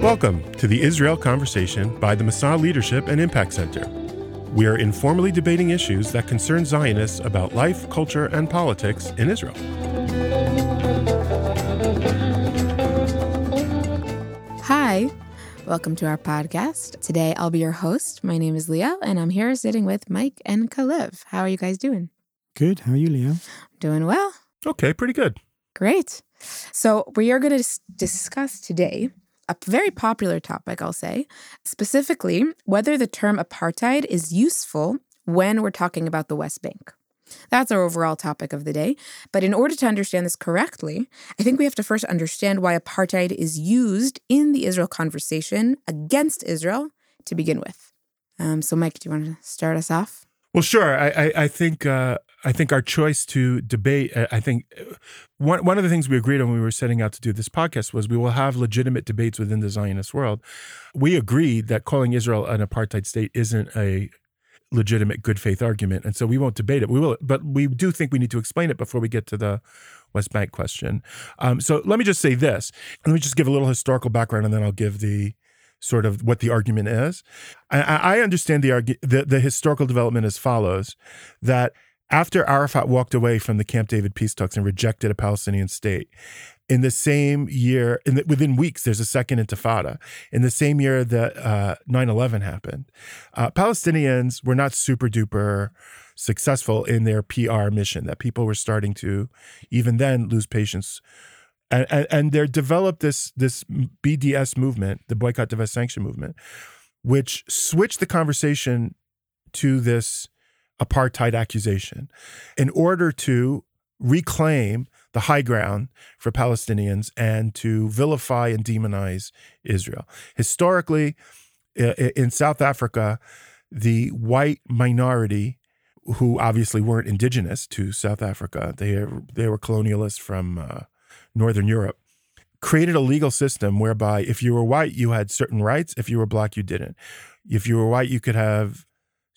Welcome to the Israel Conversation by the Masa Leadership and Impact Center. We are informally debating issues that concern Zionists about life, culture, and politics in Israel. Hi, welcome to our podcast. Today I'll be your host. My name is Liel, and I'm here sitting with Mike and Calev. How are you guys doing? Good. How are you, Liel? Doing well. Okay, pretty good. Great. So, we are going to discuss today a very popular topic, I'll say, specifically whether the term apartheid is useful when we're talking about the West Bank. That's our overall topic of the day. But in order to understand this correctly, I think we have to first understand why apartheid is used in the Israel conversation against Israel to begin with. Um, so, Mike, do you want to start us off? Well, sure. I, I, I think uh, I think our choice to debate. Uh, I think uh, one one of the things we agreed on when we were setting out to do this podcast was we will have legitimate debates within the Zionist world. We agreed that calling Israel an apartheid state isn't a legitimate good faith argument, and so we won't debate it. We will, but we do think we need to explain it before we get to the West Bank question. Um, so let me just say this. Let me just give a little historical background, and then I'll give the sort of what the argument is. I, I understand the, argu- the the historical development as follows: that after Arafat walked away from the Camp David peace talks and rejected a Palestinian state, in the same year, in the, within weeks, there's a second intifada. In the same year that uh, 9/11 happened, uh, Palestinians were not super duper successful in their PR mission. That people were starting to, even then, lose patience. And, and, and there developed this this BDS movement, the boycott, divest, sanction movement, which switched the conversation to this apartheid accusation in order to reclaim the high ground for Palestinians and to vilify and demonize Israel. Historically, in South Africa, the white minority, who obviously weren't indigenous to South Africa, they, they were colonialists from uh, Northern Europe, created a legal system whereby if you were white, you had certain rights. If you were black, you didn't. If you were white, you could have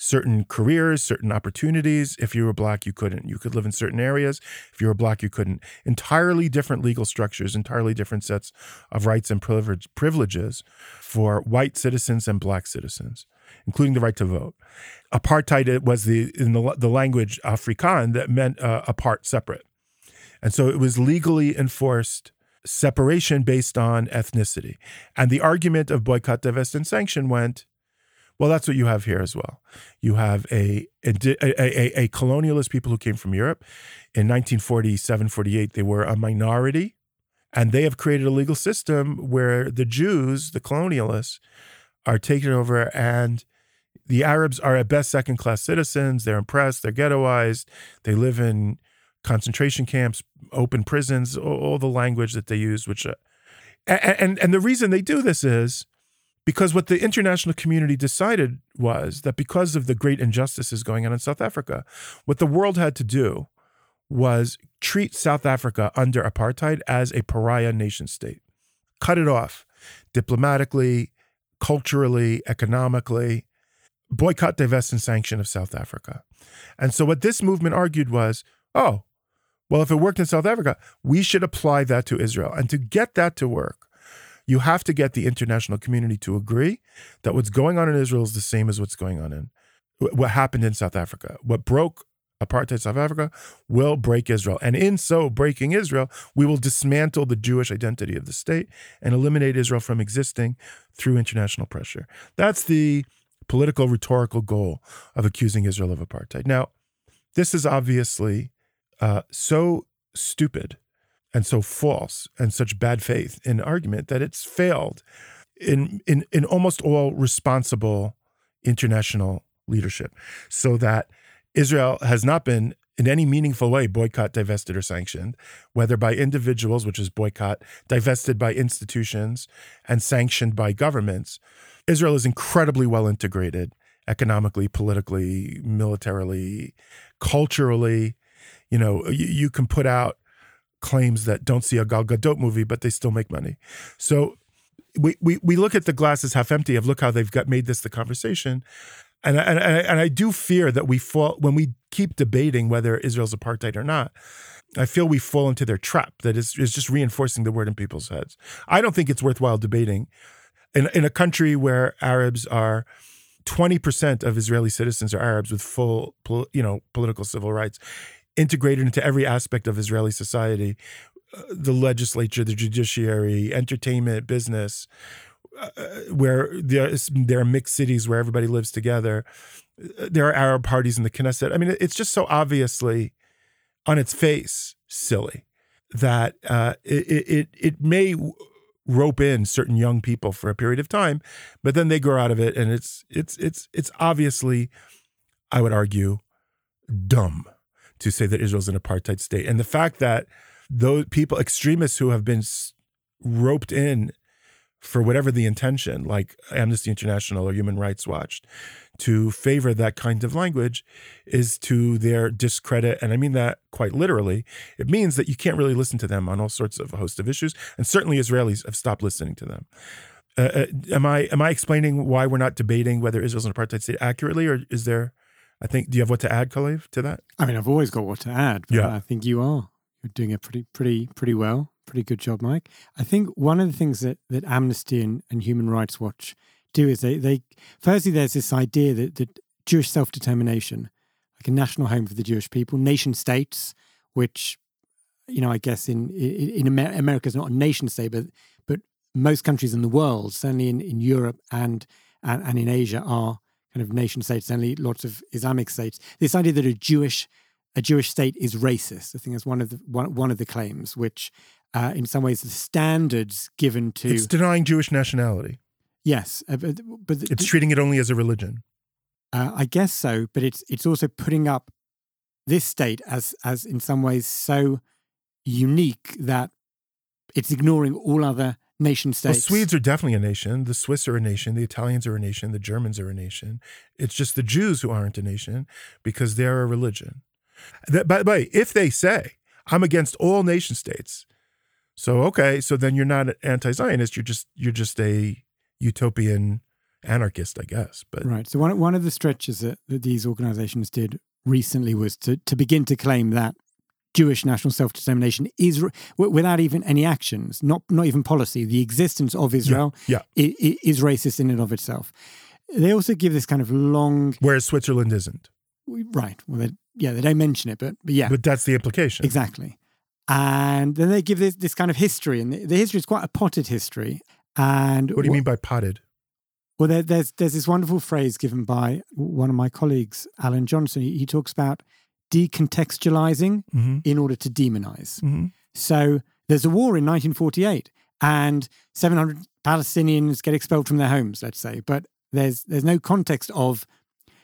certain careers, certain opportunities. If you were black, you couldn't. You could live in certain areas. If you were black, you couldn't. Entirely different legal structures, entirely different sets of rights and privilege, privileges for white citizens and black citizens, including the right to vote. Apartheid was the in the, the language Afrikaan that meant uh, apart, separate, and so it was legally enforced separation based on ethnicity. And the argument of boycott, divest, and sanction went well, that's what you have here as well. You have a a, a, a colonialist people who came from Europe. In 1947, 48, they were a minority. And they have created a legal system where the Jews, the colonialists, are taken over and the Arabs are at best second class citizens. They're impressed. They're ghettoized. They live in concentration camps, open prisons, all, all the language that they use, which, uh, and, and, and the reason they do this is because what the international community decided was that because of the great injustices going on in South Africa, what the world had to do was treat South Africa under apartheid as a pariah nation state, cut it off diplomatically, culturally, economically, boycott, divest, and sanction of South Africa. And so what this movement argued was oh, well, if it worked in South Africa, we should apply that to Israel. And to get that to work, you have to get the international community to agree that what's going on in Israel is the same as what's going on in what happened in South Africa. What broke apartheid South Africa will break Israel. And in so breaking Israel, we will dismantle the Jewish identity of the state and eliminate Israel from existing through international pressure. That's the political rhetorical goal of accusing Israel of apartheid. Now, this is obviously uh, so stupid and so false and such bad faith in argument that it's failed in in in almost all responsible international leadership so that Israel has not been in any meaningful way boycott, divested, or sanctioned, whether by individuals, which is boycott, divested by institutions, and sanctioned by governments. Israel is incredibly well integrated economically, politically, militarily, culturally. You know, you, you can put out claims that don't see a Gal Gadot movie, but they still make money. So we, we, we look at the glasses half empty of look how they've got made this the conversation. And, and, and I do fear that we fall, when we keep debating whether Israel's apartheid or not, I feel we fall into their trap that is, is just reinforcing the word in people's heads. I don't think it's worthwhile debating in in a country where Arabs are 20% of Israeli citizens are Arabs with full, you know, political civil rights, integrated into every aspect of Israeli society, uh, the legislature, the judiciary, entertainment, business, uh, where there, there are mixed cities where everybody lives together. Uh, there are Arab parties in the Knesset. I mean, it's just so obviously on its face silly that uh, it, it, it may rope in certain young people for a period of time, but then they grow out of it, and it's it's it's it's obviously, I would argue, dumb to say that Israel's an apartheid state, and the fact that those people, extremists who have been roped in for whatever the intention, like Amnesty International or Human Rights Watch, to favor that kind of language is to their discredit. And I mean that quite literally. It means that you can't really listen to them on all sorts of a host of issues. And certainly Israelis have stopped listening to them. Uh, uh, am I am I explaining why we're not debating whether Israel's an apartheid state accurately, or is there? I think. Do you have what to add, Calev, to that? I mean, I've always got what to add. But yeah, I think you are. You're doing it pretty, pretty, pretty well. Pretty good job, Mike. I think one of the things that that Amnesty and, and Human Rights Watch do is they, they firstly there's this idea that, that Jewish self determination, like a national home for the Jewish people, nation states, which you know I guess in in America is not a nation state, but but most countries in the world, certainly in, in Europe and, and and in Asia, are kind of nation states. Certainly, lots of Islamic states. This idea that a Jewish a Jewish state is racist. I think that's one of the one, one of the claims, which uh, in some ways the standards given to it's denying Jewish nationality. Yes, uh, but, but it's treating it only as a religion. Uh, I guess so, but it's it's also putting up this state as as in some ways so unique that it's ignoring all other nation states. Well, Swedes are definitely a nation. The Swiss are a nation. The Italians are a nation. The Germans are a nation. It's just the Jews who aren't a nation because they're a religion. That, by the way, if they say I'm against all nation states, so okay, so then you're not an anti-Zionist. You're just you're just a utopian anarchist, I guess. But right. So one one of the stretches that, that these organizations did recently was to to begin to claim that Jewish national self determination is without even any actions, not not even policy. The existence of Israel yeah, yeah. Is, is racist in and of itself. They also give this kind of long, whereas Switzerland isn't. Right. Well, they, yeah, they don't mention it, but but yeah, but that's the implication exactly. And then they give this this kind of history, and the, the history is quite a potted history. And what do you mean by potted? Well, there, there's there's this wonderful phrase given by one of my colleagues, Alan Johnson. He, he talks about decontextualizing mm-hmm. in order to demonize. Mm-hmm. So there's a war in 1948, and 700 Palestinians get expelled from their homes, let's say, but there's there's no context of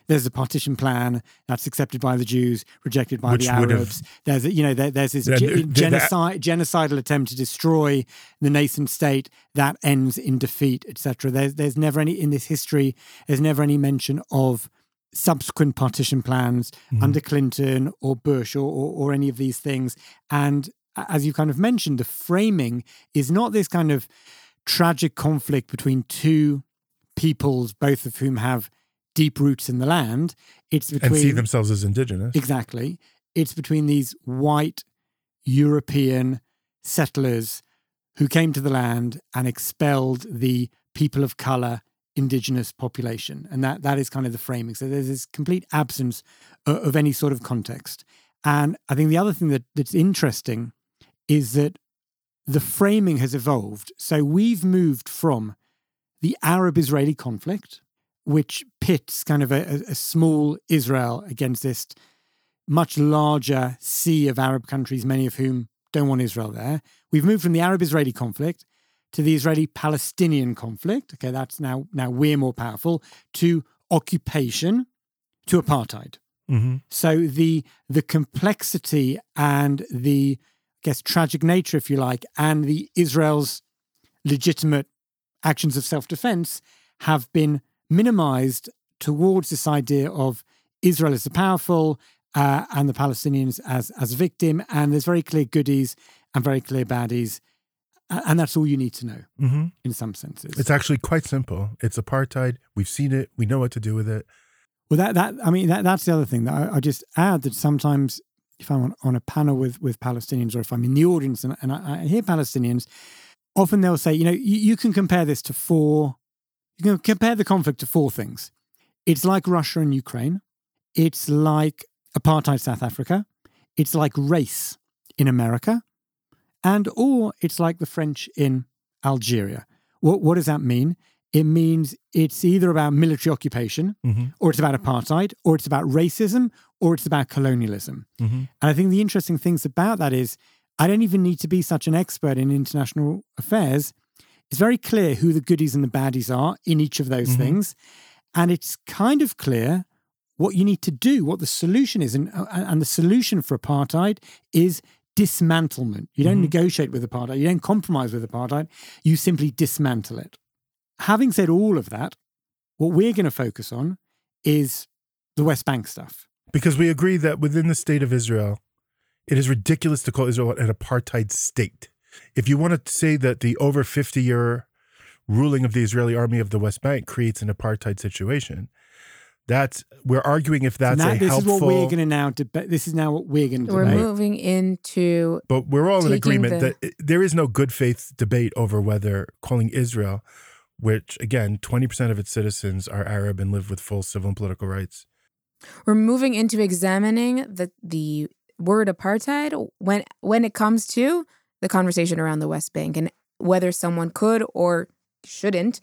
there's a partition plan that's accepted by the Jews, rejected by Which the Arabs. There's you know there, there's this then, genocide genocidal attempt to destroy the nascent state that ends in defeat, etc. There's there's never any in this history. There's never any mention of subsequent partition plans mm-hmm. under Clinton or Bush or, or, or any of these things. And as you kind of mentioned, the framing is not this kind of tragic conflict between two peoples, both of whom have deep roots in the land. It's between and see themselves as indigenous. Exactly. It's between these white European settlers who came to the land and expelled the people of color indigenous population. And that that is kind of the framing. So there's this complete absence of, of any sort of context. And i think the other thing that that's interesting is that the framing has evolved. So we've moved from the arab israeli conflict which pits kind of a, a small Israel against this much larger sea of Arab countries, many of whom don't want Israel there. We've moved from the Arab Israeli conflict to the Israeli Palestinian conflict. Okay, that's now now we're more powerful to occupation to apartheid. Mm-hmm. So the the complexity and the I guess tragic nature, if you like, and the Israel's legitimate actions of self defense have been minimized towards this idea of Israel as the powerful uh, and the Palestinians as as victim. And there's very clear goodies and very clear baddies. And that's all you need to know mm-hmm. in some senses. It's actually quite simple. It's apartheid. We've seen it. We know what to do with it. Well, that that I mean that that's the other thing that I, I just add that sometimes if I'm on, on, a panel with with Palestinians or if I'm in the audience and, and I, I, hear Palestinians, often they'll say, you know, you, you can compare this to four you can compare the conflict to four things. It's like Russia and Ukraine. It's like apartheid South Africa. It's like race in America. And or it's like the French in Algeria. What, what does that mean? It means it's either about military occupation, Mm-hmm. or it's about apartheid, or it's about racism, or it's about colonialism. Mm-hmm. And I think the interesting things about that is I don't even need to be such an expert in international affairs. It's very clear who the goodies and the baddies are in each of those Mhm. things. And it's kind of clear what you need to do, what the solution is. And, uh, and the solution for apartheid is dismantlement. You don't Mhm. negotiate with apartheid, you don't compromise with apartheid, you simply dismantle it. Having said all of that, what we're going to focus on is the West Bank stuff. Because we agree that within the state of Israel, it is ridiculous to call Israel an apartheid state. If you want to say that the over 50 year ruling of the Israeli army of the West Bank creates an apartheid situation, that's we're arguing if that's now, a this helpful. is what we're going to now debate. This is now what we're going to We're debate. moving into but we're all in agreement the- that eh, there is no good faith debate over whether calling Israel, which again 20% of its citizens are Arab and live with full civil and political rights. we're moving into examining the the word apartheid when when it comes to the conversation around the West Bank and whether someone could or shouldn't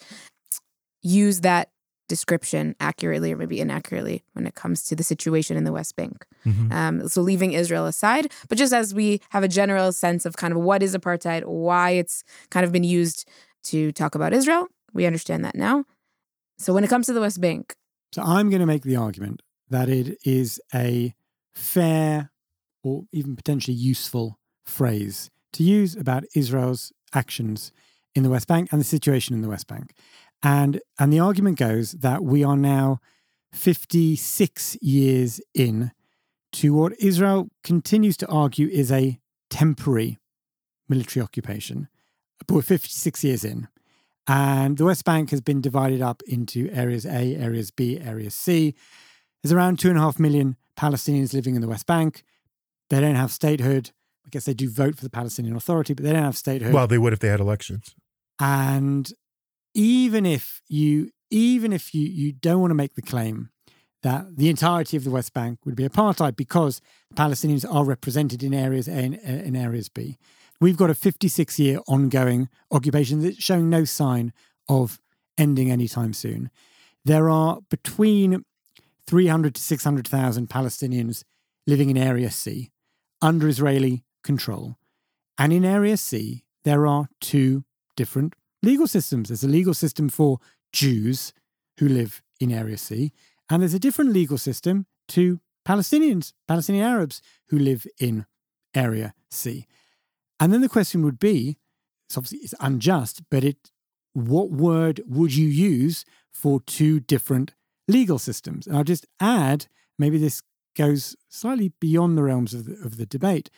use that description accurately or maybe inaccurately when it comes to the situation in the West Bank. Mhm. Um, so leaving Israel aside, but just as we have a general sense of kind of what is apartheid, why it's kind of been used to talk about Israel, we understand that now. So when it comes to the West Bank, So I'm going to make the argument that it is a fair or even potentially useful phrase to use about Israel's actions in the West Bank and the situation in the West Bank. And and the argument goes that we are now 56 years in to what Israel continues to argue is a temporary military occupation. But we're 56 years in. And the West Bank has been divided up into areas A, areas B, areas C. There's around two and a half million Palestinians living in the West Bank. They don't have statehood. I guess they do vote for the Palestinian Authority, but they don't have statehood. Well, they would if they had elections. and even if you even if you you don't want to make the claim that the entirety of the West Bank would be apartheid because Palestinians are represented in areas A and uh, in areas B, we've got a 56 year ongoing occupation that's showing no sign of ending anytime soon. There are between 300 to 600,000 Palestinians living in Area C under Israeli control. And in Area C, there are two different legal systems. There's a legal system for Jews who live in Area C, and there's a different legal system to Palestinians, Palestinian Arabs who live in Area C. And then the question would be it's obviously it's unjust, but it what word would you use for two different legal systems? And I'll just add, maybe this goes slightly beyond the realms of the, of the debate.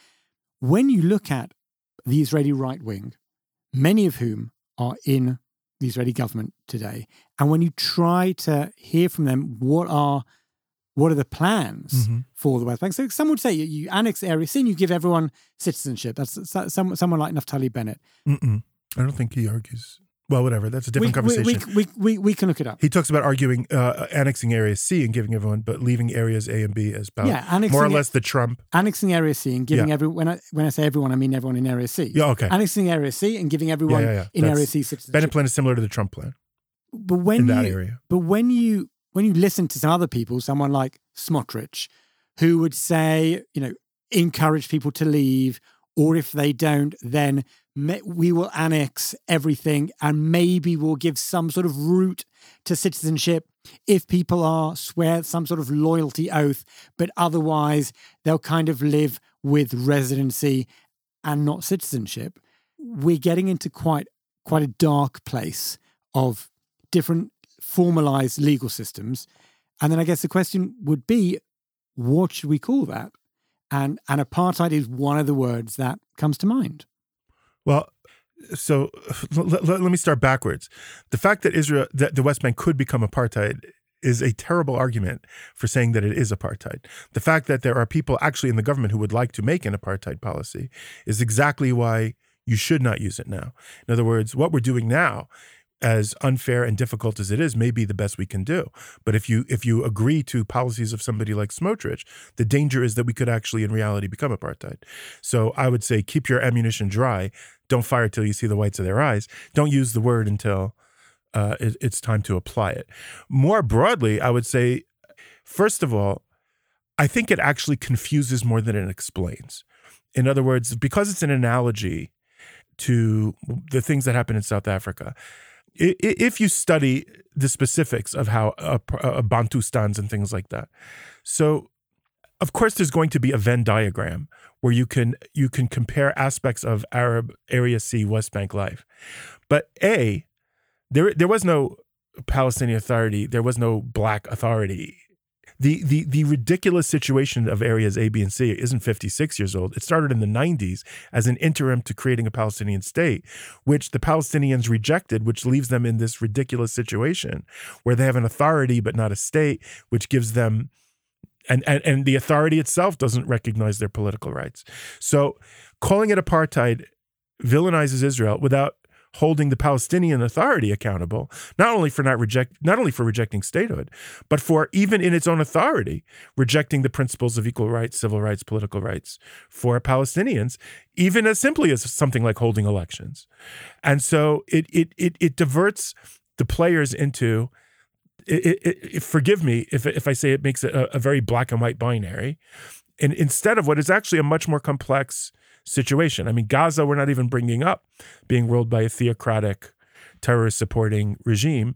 When you look at the Israeli right wing, many of whom are in the Israeli government today, and when you try to hear from them, what are what are the plans Mhm. for the West Bank? So some would say you, you annex Area C and you give everyone citizenship. That's so- some, someone like Naftali Bennett. Mm-mm. I don't think he argues. Well, whatever. That's a different we, conversation. We, we, we, we can look it up. he talks about arguing uh, annexing Area C and giving everyone, but leaving areas A and B as about yeah, annexing, more or less the Trump. annexing Area C and giving Yeah. every when I when I say everyone, I mean everyone in Area C. Yeah, okay. Annexing Area C and giving everyone yeah, yeah. in Area That's- C citizenship. Bennett plan is similar to the Trump plan but when in that you, area. But when you when you listen to some other people, someone like Smotrich, who would say, you know, encourage people to leave, or if they don't, then we will annex everything, and maybe we'll give some sort of route to citizenship if people are swear some sort of loyalty oath, but otherwise they'll kind of live with residency and not citizenship. We're getting into quite quite a dark place of different formalized legal systems. And then I guess the question would be, what should we call that? And and apartheid is one of the words that comes to mind. Well, so let, let, me start backwards. The fact that Israel, that the West Bank could become apartheid is a terrible argument for saying that it is apartheid. The fact that there are people actually in the government who would like to make an apartheid policy is exactly why you should not use it now. In other words, what we're doing now, as unfair and difficult as it is, may be the best we can do. But if you if you agree to policies of somebody like Smotrich, the danger is that we could actually, in reality, become apartheid. So I would say keep your ammunition dry. Don't fire till you see the whites of their eyes. Don't use the word until uh, it, it's time to apply it. More broadly, I would say, first of all, I think it actually confuses more than it explains. In other words, because it's an analogy to the things that happen in South Africa, if you study the specifics of how a, a Bantustans and things like that, so of course there's going to be a Venn diagram where you can you can compare aspects of Arab Area C West Bank life, but a there there was no Palestinian Authority, there was no Black Authority the the the ridiculous situation of areas A, B, and C isn't 56 years old. It started in the 90s as an interim to creating a Palestinian state, which the Palestinians rejected, which leaves them in this ridiculous situation where they have an authority but not a state, which gives them and, and and the authority itself doesn't recognize their political rights. So calling it apartheid villainizes Israel without holding the Palestinian Authority accountable, not only for not reject not only for rejecting statehood, but for even in its own authority rejecting the principles of equal rights, civil rights, political rights for Palestinians, even as simply as something like holding elections. And so it it it, it diverts the players into it, it, it, forgive me if, if I say it makes it a, a very black and white binary, and instead of what is actually a much more complex situation. I mean, Gaza, we're not even bringing up being ruled by a theocratic, terrorist supporting regime.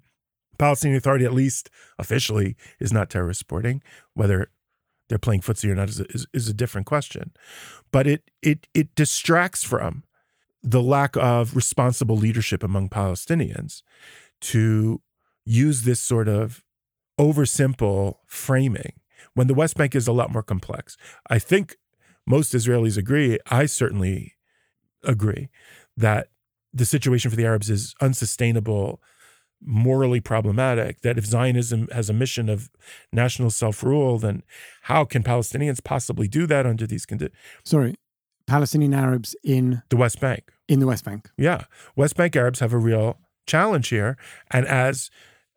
Palestinian Authority, at least officially, is not terrorist supporting. Whether they're playing footsie or not is a, is, is a different question. But it it it distracts from the lack of responsible leadership among Palestinians to use this sort of oversimple framing when the West Bank is a lot more complex. I think most Israelis agree, I certainly agree, that the situation for the Arabs is unsustainable, morally problematic. That if Zionism has a mission of national self rule, then how can Palestinians possibly do that under these conditions? Sorry, Palestinian Arabs in the West Bank. In the West Bank. Yeah. West Bank Arabs have a real challenge here. And as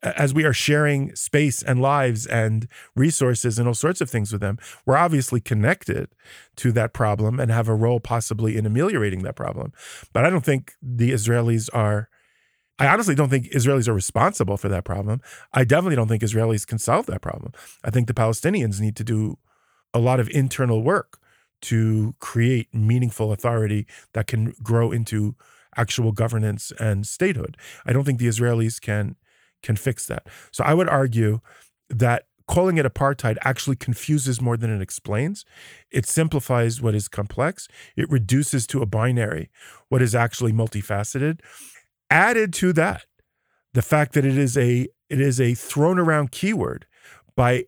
as we are sharing space and lives and resources and all sorts of things with them, we're obviously connected to that problem and have a role possibly in ameliorating that problem. But I don't think the Israelis are. I honestly don't think Israelis are responsible for that problem. I definitely don't think Israelis can solve that problem. I think the Palestinians need to do a lot of internal work to create meaningful authority that can grow into actual governance and statehood. I don't think the Israelis can can fix that. So I would argue that calling it apartheid actually confuses more than it explains. It simplifies what is complex, it reduces to a binary what is actually multifaceted. Added to that, the fact that it is a it is a thrown around keyword by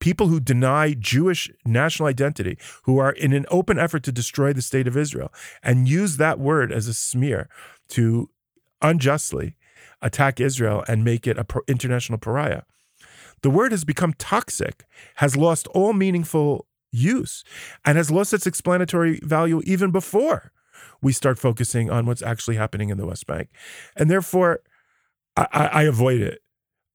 people who deny Jewish national identity, who are in an open effort to destroy the state of Israel, and use that word as a smear to unjustly attack Israel and make it an international pariah. The word has become toxic, has lost all meaningful use, and has lost its explanatory value even before we start focusing on what's actually happening in the West Bank. And therefore, I, I, I avoid it.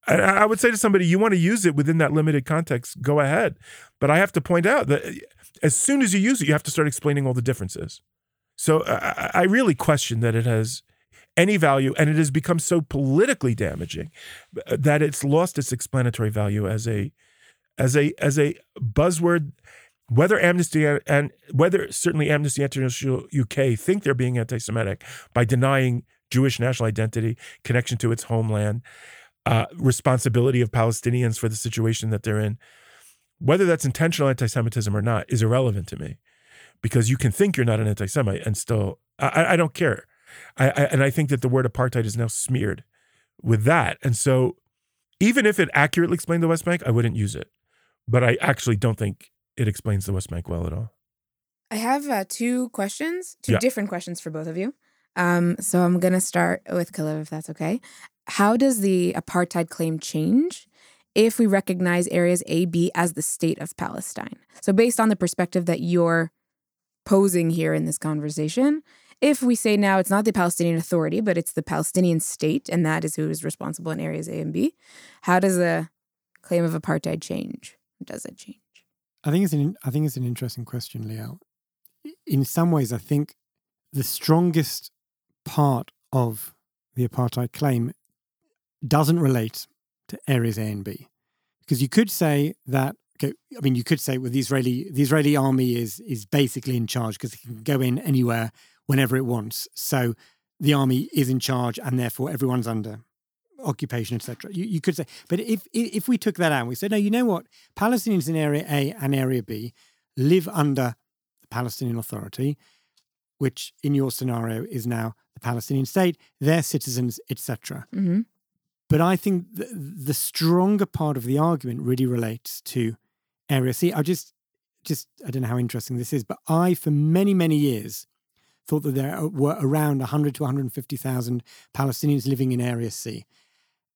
I, I would say to somebody, you want to use it within that limited context, go ahead. But I have to point out that eh, as soon as you use it, you have to start explaining all the differences. So I, I really question that it has any value, and it has become so politically damaging that it's lost its explanatory value as a as a as a buzzword. Whether Amnesty and whether certainly Amnesty International UK think they're being anti-Semitic by denying Jewish national identity, connection to its homeland, uh, responsibility of Palestinians for the situation that they're in, whether that's intentional anti-Semitism or not, is irrelevant to me, because you can think you're not an anti-Semite and still I, I don't care. I, I, and I think that the word apartheid is now smeared with that. And so, even if it accurately explained the West Bank, I wouldn't use it. But I actually don't think it explains the West Bank well at all. I have uh, two questions, two yeah. different questions for both of you. Um, so I'm going to start with Calev, if that's okay. How does the apartheid claim change if we recognize areas A, B as the state of Palestine? So, based on the perspective that you're posing here in this conversation, if we say now it's not the Palestinian Authority, but it's the Palestinian state, and that is who is responsible in areas A and B, how does the claim of apartheid change? Does it change? I think it's an I think it's an interesting question, Liel. In some ways, I think the strongest part of the apartheid claim doesn't relate to areas A and B, because you could say that. Okay, I mean, you could say well, the Israeli the Israeli army is is basically in charge because it can go in anywhere whenever it wants. So the army is in charge, and therefore everyone's under occupation, etc. You, you could say, but if if we took that out, and we said, no, you know what, Palestinians in Area A and Area B live under the Palestinian Authority, which in your scenario is now the Palestinian state, their citizens, etc. Mm-hmm. But I think the, the stronger part of the argument really relates to Area C. I just, just I don't know how interesting this is, but I, for many many years, thought that there were around 100 to 150,000 Palestinians living in Area C.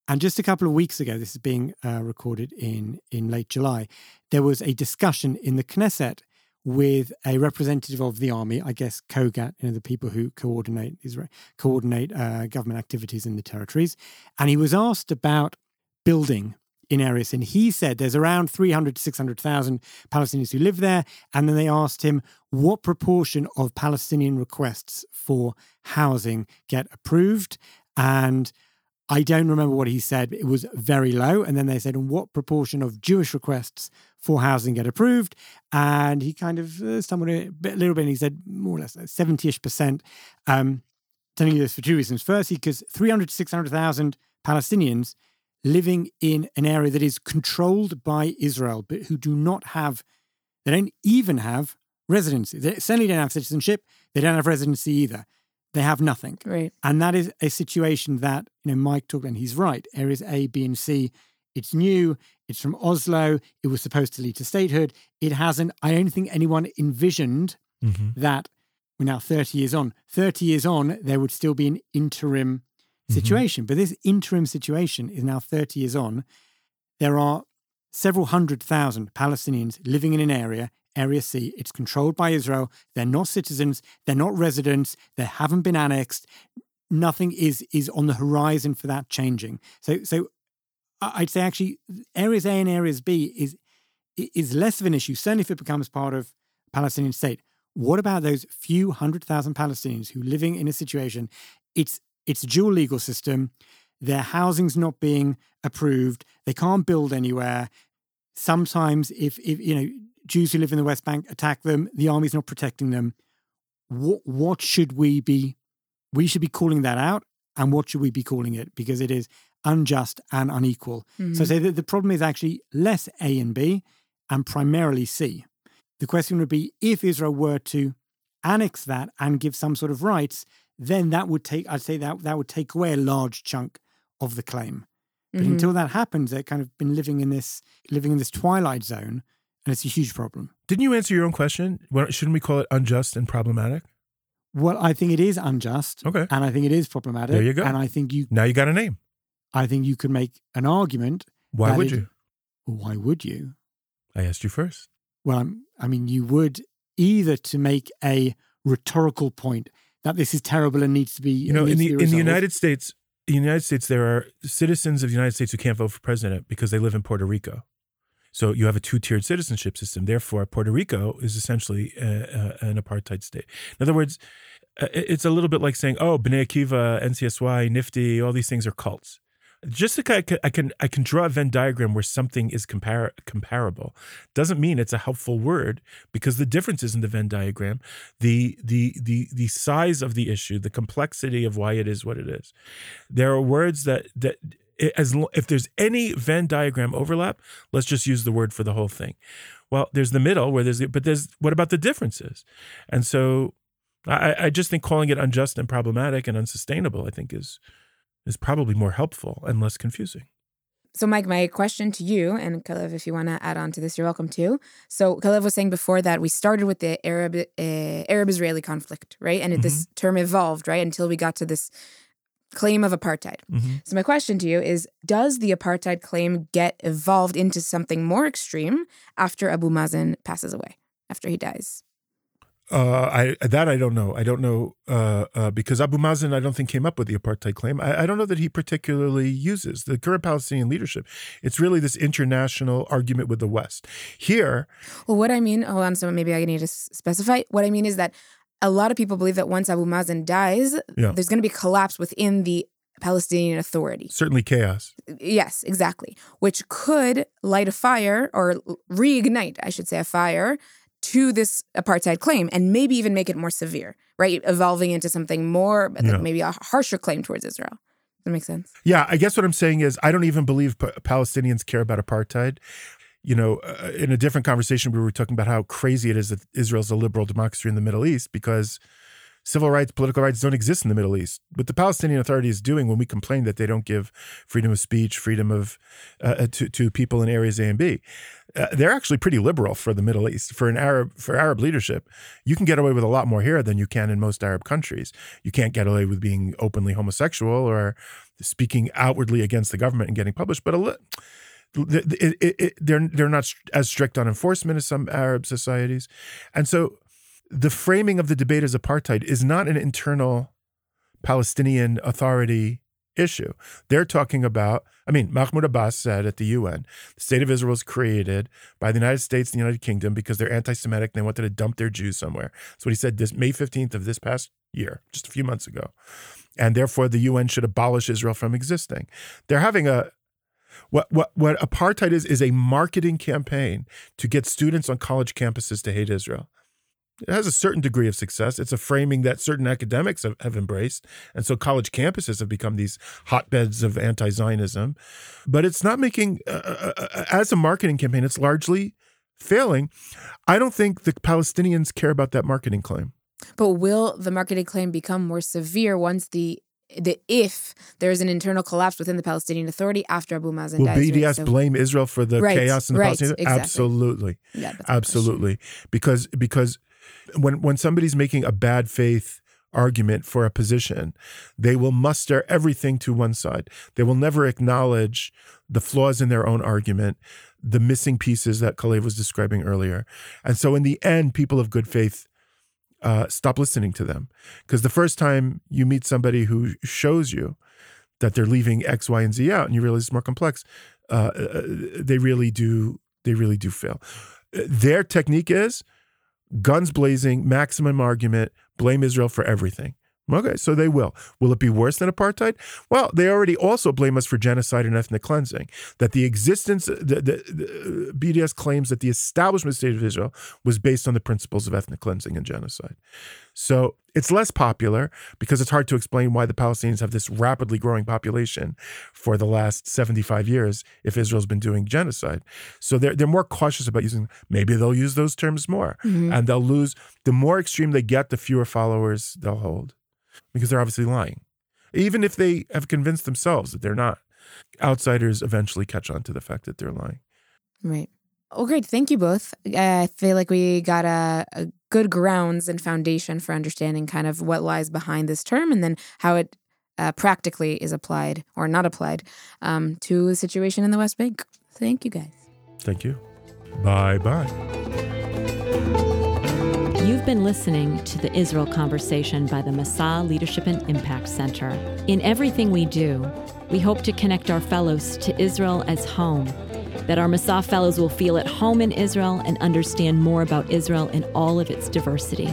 And just a couple of weeks ago, this is being uh, recorded in, in late July, there was a discussion in the Knesset with a representative of the army, I guess COGAT, you know, the people who coordinate Israel, coordinate uh, government activities in the territories. And he was asked about building in areas. And he said there's around 300 to 600,000 Palestinians who live there. And then they asked him what proportion of Palestinian requests for housing get approved. And I don't remember what he said. It was very low. And then they said, and what proportion of Jewish requests for housing get approved? And he kind of uh, stumbled a, bit, a little bit and he said more or less 70 ish percent. Um, telling you this for two reasons. Firstly, because 300 to 600,000 Palestinians living in an area that is controlled by Israel, but who do not have, they don't even have residency. They certainly don't have citizenship. They don't have residency either. They have nothing. Right. And that is a situation that, you know, Mike talked and he's right. Areas A, B, and C, it's new. It's from Oslo. It was supposed to lead to statehood. It hasn't. I don't think anyone envisioned Mm-hmm. that we're now 30 years on. 30 years on, there would still be an interim Mhm. situation. But this interim situation is now 30 years on. There are several hundred thousand Palestinians living in an area, Area C. It's controlled by Israel. They're not citizens. They're not residents. They haven't been annexed. Nothing is is on the horizon for that changing. So so I'd say actually areas A and areas B is is less of an issue, certainly if it becomes part of Palestinian state. What about those few hundred thousand Palestinians who living in a situation? It's it's a dual legal system. Their housing's not being approved. They can't build anywhere. Sometimes, if if you know Jews who live in the West Bank attack them, the army's not protecting them. What what should we be? We should be calling that out, and what should we be calling it? Because it is unjust and unequal. So I Mhm. say that the problem is actually less A and B, and primarily C. The question would be if Israel were to annex that and give some sort of rights, then that would take, I'd say that that would take away a large chunk of the claim. But Mhm. until that happens, they've kind of been living in this living in this twilight zone, and it's a huge problem. Didn't you answer your own question? Shouldn't we call it unjust and problematic? Well, I think it is unjust, Okay. and I think it is problematic. There you go. And I think you, Now you got a name. I think you could make an argument. Why would is- you? Why would you? I asked you first. Well, I'm- I mean, you would either to make a rhetorical point that this is terrible and needs to be. You know, in the in the. United States, in the United States, there are citizens of the United States who can't vote for president because they live in Puerto Rico. So you have a two-tiered citizenship system. Therefore, Puerto Rico is essentially uh, uh, an apartheid state. In other words, uh, it's a little bit like saying, "Oh, B'nai Akiva, NCSY, NFTY, all these things are cults." Just like I can, I can, I can draw a Venn diagram where something is compar- comparable, doesn't mean it's a helpful word because the differences in the Venn diagram, the the the the size of the issue, the complexity of why it is what it is. There are words that that as if there's any Venn diagram overlap, let's just use the word for the whole thing. Well, there's the middle where there's the, but there's what about the differences? And so I, I just think calling it unjust and problematic and unsustainable, I think is is probably more helpful and less confusing. So, Mike, my question to you, and Calev, if you want to add on to this, you're welcome to. So, Calev was saying before that we started with the Arab uh, Arab Israeli conflict, right? And this term evolved, right, until we got to this claim of apartheid. Mhm. So, my question to you is Does the apartheid claim get evolved into something more extreme after Abu Mazen passes away, after he dies? Uh, I that I don't know. I don't know uh, uh, because Abu Mazen I don't think came up with the apartheid claim. I, I, don't know that he particularly uses the current Palestinian leadership. It's really this international argument with the West. Here, well, what I mean, hold on, so maybe I need to specify. What I mean is that a lot of people believe that once Abu Mazen dies, yeah. there's going to be collapse within the Palestinian Authority. Certainly chaos. Yes, exactly. Which could light a fire or reignite, I should say, a fire to this apartheid claim and maybe even make it more severe, right? Evolving into something more, yeah. maybe a harsher claim towards Israel. Does that make sense? Yeah, I guess what I'm saying is I don't even believe Palestinians care about apartheid. You know, uh, in a different conversation, we were talking about how crazy it is that Israel's a liberal democracy in the Middle East because civil rights, political rights don't exist in the Middle East. What the Palestinian Authority is doing when we complain that they don't give freedom of speech, freedom of uh, uh to to people in areas A and B, uh, they're actually pretty liberal for the Middle East. For an Arab for Arab leadership, you can get away with a lot more here than you can in most Arab countries. You can't get away with being openly homosexual or speaking outwardly against the government and getting published, but a li- it, it, it, they're they're not as strict on enforcement as some Arab societies, and so the framing of the debate as apartheid is not an internal Palestinian Authority issue. They're talking about, I mean, Mahmoud Abbas said at the UN, the state of Israel was created by the United States and the United Kingdom because they're anti Semitic and they wanted to dump their Jews somewhere. That's what he said this May 15th of this past year, just a few months ago. And therefore, the UN should abolish Israel from existing. They're having a, what, what, what apartheid is, is a marketing campaign to get students on college campuses to hate Israel it has a certain degree of success. It's a framing that certain academics have, have embraced. And so college campuses have become these hotbeds of anti Zionism. But it's not making, uh, uh, uh, uh, as a marketing campaign, it's largely failing. I don't think the Palestinians care about that marketing claim. But will the marketing claim become more severe once the the if there's an internal collapse within the Palestinian Authority after Abu Mazen Will dies. BDS right? so, blame Israel for the right, chaos in the right, Palestinian? Exactly. Absolutely. Yeah, absolutely. Because because when when somebody's making a bad faith argument for a position, they will muster everything to one side. They will never acknowledge the flaws in their own argument, the missing pieces that Calev was describing earlier. And so in the end, people of good faith uh, stop listening to them. Because the first time you meet somebody who shows you that they're leaving X, Y, and Z out, and you realize it's more complex, uh, uh they really do. They really do fail. Their technique is guns blazing, maximum argument, blame Israel for everything. Okay, so they will. Will it be worse than apartheid? Well, they already also blame us for genocide and ethnic cleansing. That the existence, the, the, the, BDS claims that the establishment state of Israel was based on the principles of ethnic cleansing and genocide. So it's less popular because it's hard to explain why the Palestinians have this rapidly growing population for the last 75 years if Israel's been doing genocide. So they're, they're more cautious about using, maybe they'll use those terms more mm-hmm. and they'll lose. The more extreme they get, the fewer followers they'll hold because they're obviously lying. Even if they have convinced themselves that they're not, outsiders eventually catch on to the fact that they're lying. Right. Oh, great. Thank you both. I feel like we got a, a, good grounds and foundation for understanding kind of what lies behind this term and then how it uh, practically is applied or not applied um, to the situation in the West Bank. Thank you, guys. Thank you. Bye bye. You've been listening to the Israel Conversation by the Masa Leadership and Impact Center. In everything we do, we hope to connect our fellows to Israel as home that our Masa Fellows will feel at home in Israel and understand more about Israel in all of its diversity.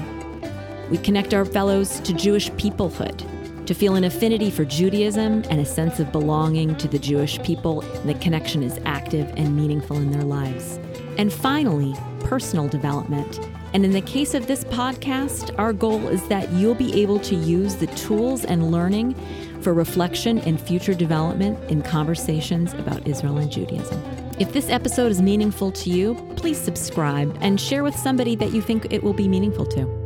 We connect our fellows to Jewish peoplehood, to feel an affinity for Judaism and a sense of belonging to the Jewish people, and the connection is active and meaningful in their lives. And finally, personal development. And in the case of this podcast, our goal is that you'll be able to use the tools and learning for reflection and future development in conversations about Israel and Judaism. If this episode is meaningful to you, please subscribe and share with somebody that you think it will be meaningful to.